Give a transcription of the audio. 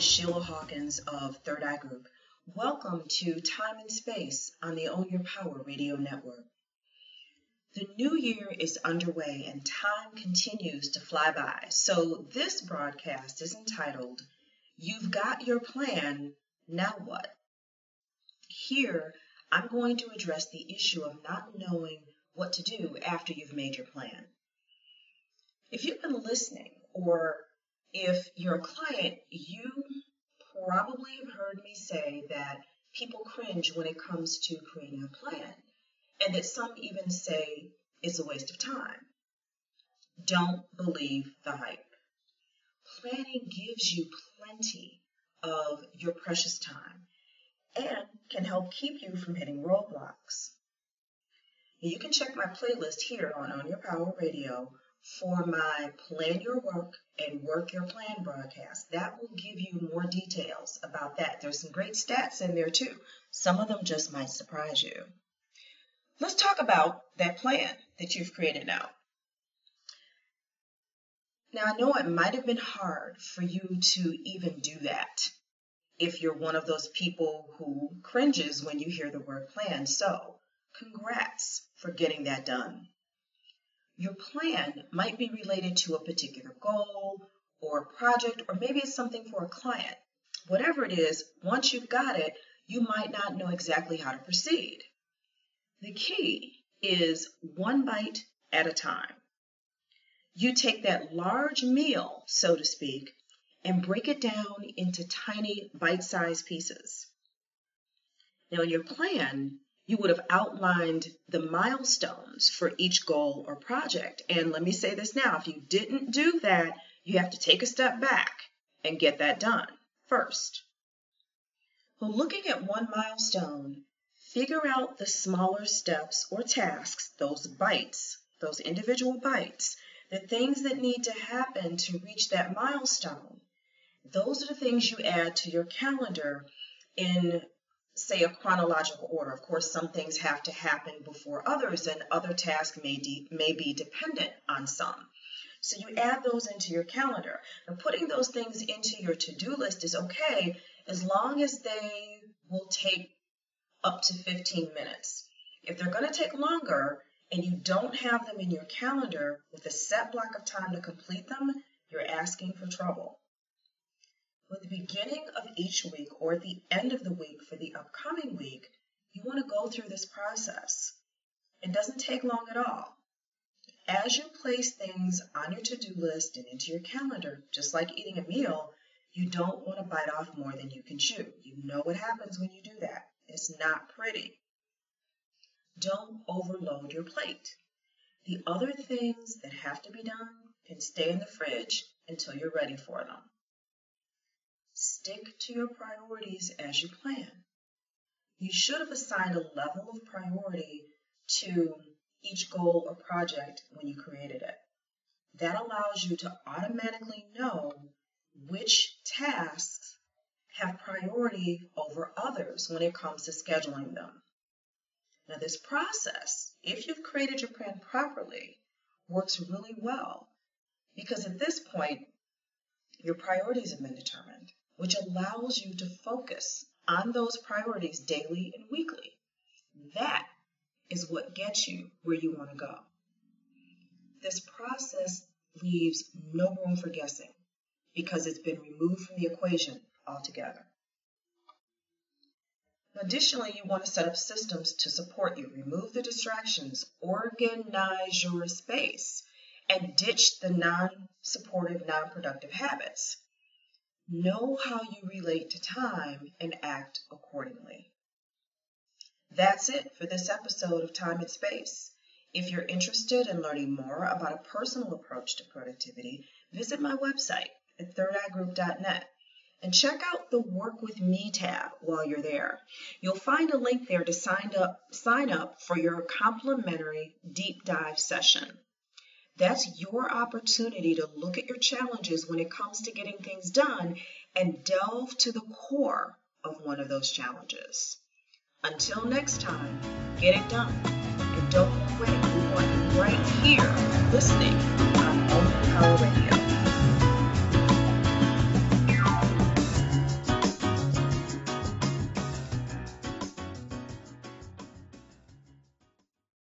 Is Sheila Hawkins of Third Eye Group. Welcome to Time and Space on the Own Your Power Radio Network. The new year is underway and time continues to fly by. So, this broadcast is entitled, You've Got Your Plan, Now What? Here, I'm going to address the issue of not knowing what to do after you've made your plan. If you've been listening, or if you're a client, you probably have heard me say that people cringe when it comes to creating a plan, and that some even say it's a waste of time. Don't believe the hype. Planning gives you plenty of your precious time and can help keep you from hitting roadblocks. You can check my playlist here on Own Your Power Radio for my Plan Your Work and Work Your Plan broadcast. That will give you more details about that. There's some great stats in there too. Some of them just might surprise you. Let's talk about that plan that you've created now. Now, I know it might have been hard for you to even do that if you're one of those people who cringes when you hear the word plan. So, congrats for getting that done. Your plan might be related to a particular goal or project, or maybe it's something for a client. Whatever it is, once you've got it, you might not know exactly how to proceed. The key is one bite at a time. You take that large meal, so to speak, and break it down into tiny bite sized pieces. Now, in your plan, you would have outlined the milestones for each goal or project. And let me say this now if you didn't do that, you have to take a step back and get that done first. Well, looking at one milestone, figure out the smaller steps or tasks, those bites, those individual bites, the things that need to happen to reach that milestone. Those are the things you add to your calendar in say a chronological order. Of course, some things have to happen before others, and other tasks may, de- may be dependent on some. So you add those into your calendar. And putting those things into your to do list is okay as long as they will take up to 15 minutes. If they're going to take longer and you don't have them in your calendar with a set block of time to complete them, you're asking for trouble. With the beginning of each week or at the end of the week for the upcoming week, you want to go through this process. It doesn't take long at all. As you place things on your to do list and into your calendar, just like eating a meal, you don't want to bite off more than you can chew. You know what happens when you do that. It's not pretty. Don't overload your plate. The other things that have to be done can stay in the fridge until you're ready for them. Stick to your priorities as you plan. You should have assigned a level of priority to each goal or project when you created it. That allows you to automatically know which tasks have priority over others when it comes to scheduling them. Now, this process, if you've created your plan properly, works really well because at this point, your priorities have been determined which allows you to focus on those priorities daily and weekly. That is what gets you where you want to go. This process leaves no room for guessing because it's been removed from the equation altogether. Additionally, you want to set up systems to support you. Remove the distractions, organize your space, and ditch the non supportive, non productive habits. Know how you relate to time and act accordingly. That's it for this episode of Time and Space. If you're interested in learning more about a personal approach to productivity, visit my website at thirdeyeGroup.net and check out the Work with Me tab while you're there. You'll find a link there to sign up sign up for your complimentary deep dive session. That's your opportunity to look at your challenges when it comes to getting things done and delve to the core of one of those challenges. Until next time, get it done. And don't quit. We want you right here listening